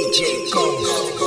DJ Ghost.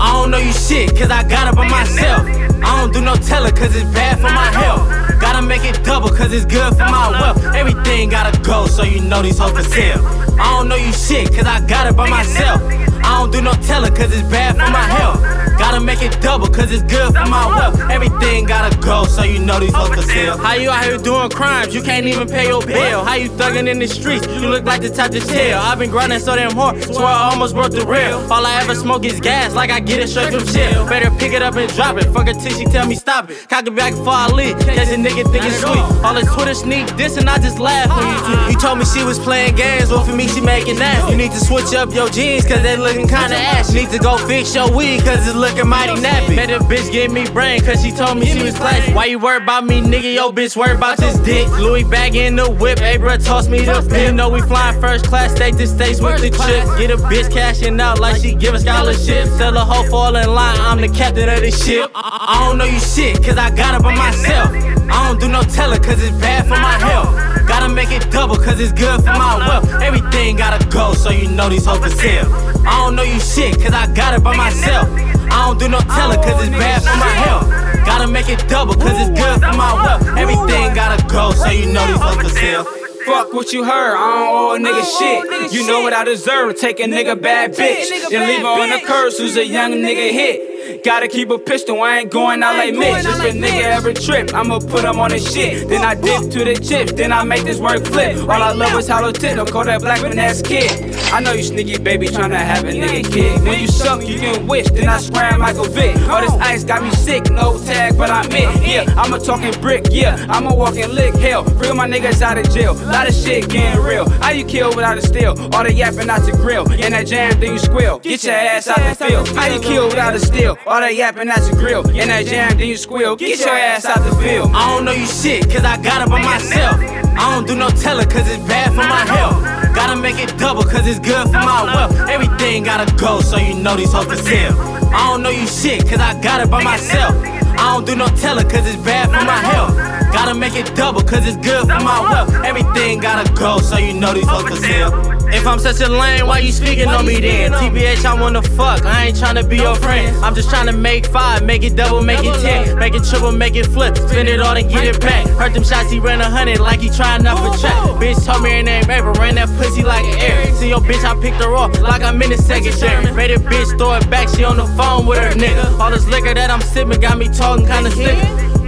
I don't know you shit, cause I got it by myself. I don't do no teller, cause it's bad for my health. Gotta make it double, cause it's good for my wealth. Everything gotta go, so you know these hoes for sale. I don't know you shit, cause I got it by myself. I don't do no teller, cause it's bad for my health. Gotta make it double, cause it's good for my wealth. Everything gotta go, so you know these hoes for sale. How you out here doing crimes, you can't even pay your bill. How you thugging in the streets, you look like the type to chill. I've been grinding so damn hard, swear I almost broke the rail. All I ever smoke is gas, like I get it straight from shell. Better pick it up and drop it, fuck her till she tell me stop it. Cock it back before I leave, cause a nigga think it's sweet. All this Twitter sneak this and I just laugh when. You told me she was playing games, well for me she making that. You need to switch up your jeans, cause they looking kinda ass. You need to go fix your weed, cause it's looking mighty nappy. Made a bitch give me brain, cause she told me she was classy. Why you worry about me, nigga? Yo, bitch, worry about this dick. Louis bag in the whip, hey, bruh, toss me the pin. You know we flying first class, state to states with the trip. Get a bitch cashing out like she give a scholarship. Tell a hoe fall in line, I'm the captain of the ship. I, I don't know you shit, cause I got it by myself. I don't do no teller, cause it's bad for my health. Gotta make it double, cause it's good for my wealth. Everything gotta go, so you know these hoes for sale. I don't know you shit, cause I got it by myself. I don't do no teller, cause it's bad for my health. Gotta make it double, cause it's good for my wealth. Everything gotta go, so you know these for sale. Fuck what you heard, I don't owe a nigga shit. You know what I deserve, take a nigga bad bitch. Then leave her on the curse who's a young nigga hit. Gotta keep a pistol, I ain't going out like Mitch. If a nigga ever trip, I'ma put him on his shit. Then I dip to the chips, then I make this work flip. All I love is hollow tip, don't call that black man ass kid. I know you sneaky baby tryna have a nigga kid. When you suck, you can wish, then I scram Michael Vick. All this ice got me sick, no tag, but I'm it. Yeah, I'm a talking brick, yeah, I'm a walking lick. Hell, real my niggas out of jail. Lot of shit getting real. How you kill without a steal? All the yapping out the grill. In that jam, then you squeal. Get your ass out the field. How you kill without a steal? All that yapping out the grill. In that jam, then you squeal. Get your ass out the field. I don't know you shit, cause I got it by myself. I don't do no teller, cause it's bad for my health. Gotta make it double, cause it's good for my wealth. Everything gotta go, so you know these hoes for sale. I don't know you shit, cause I got it by myself. I don't do no teller, cause it's bad for my health. Gotta make it double, cause it's good for my wealth. Everything gotta go, so you know these hoes for sale. If I'm such a lame, why you speaking on me then? TBH, I wanna fuck, I ain't tryna be your friend. I'm just tryna make five, make it double, make it ten. Make it triple, make it flip, spend it all and get it back. Heard them shots, he ran a hundred like he trying up for track. Bitch told me her name April, ran that pussy like an air. See your bitch, I picked her off like I'm in the secretary. Made a bitch throw it back, she on the phone with her nigga. All this liquor that I'm sipping got me talking kinda slick.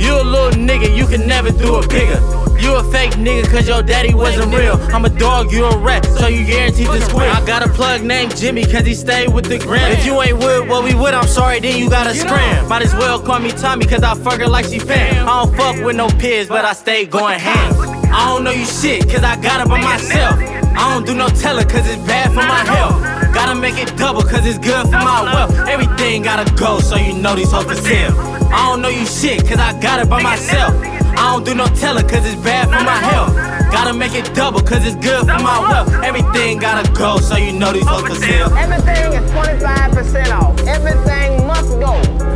You a little nigga, you can never do it bigger. You a fake nigga cause your daddy wasn't real. I'm a dog, you a rat, so you guaranteed to squeal. I got a plug named Jimmy cause he stayed with the gram. If you ain't with what we with, I'm sorry, then you gotta scram. Might as well call me Tommy cause I fuck her like she fam. I don't fuck with no peers, but I stay going ham. I don't know you shit cause I got it by myself. I don't do no teller cause it's bad for my health. Gotta make it double cause it's good for my wealth. Everything gotta go so you know these hoes for sale. I don't know you shit cause I got it by myself. I don't do no teller cause it's bad for my health. Gotta make it double cause it's good for my wealth. Everything gotta go so you know these hoes sale. Everything is 25% off. Everything must go.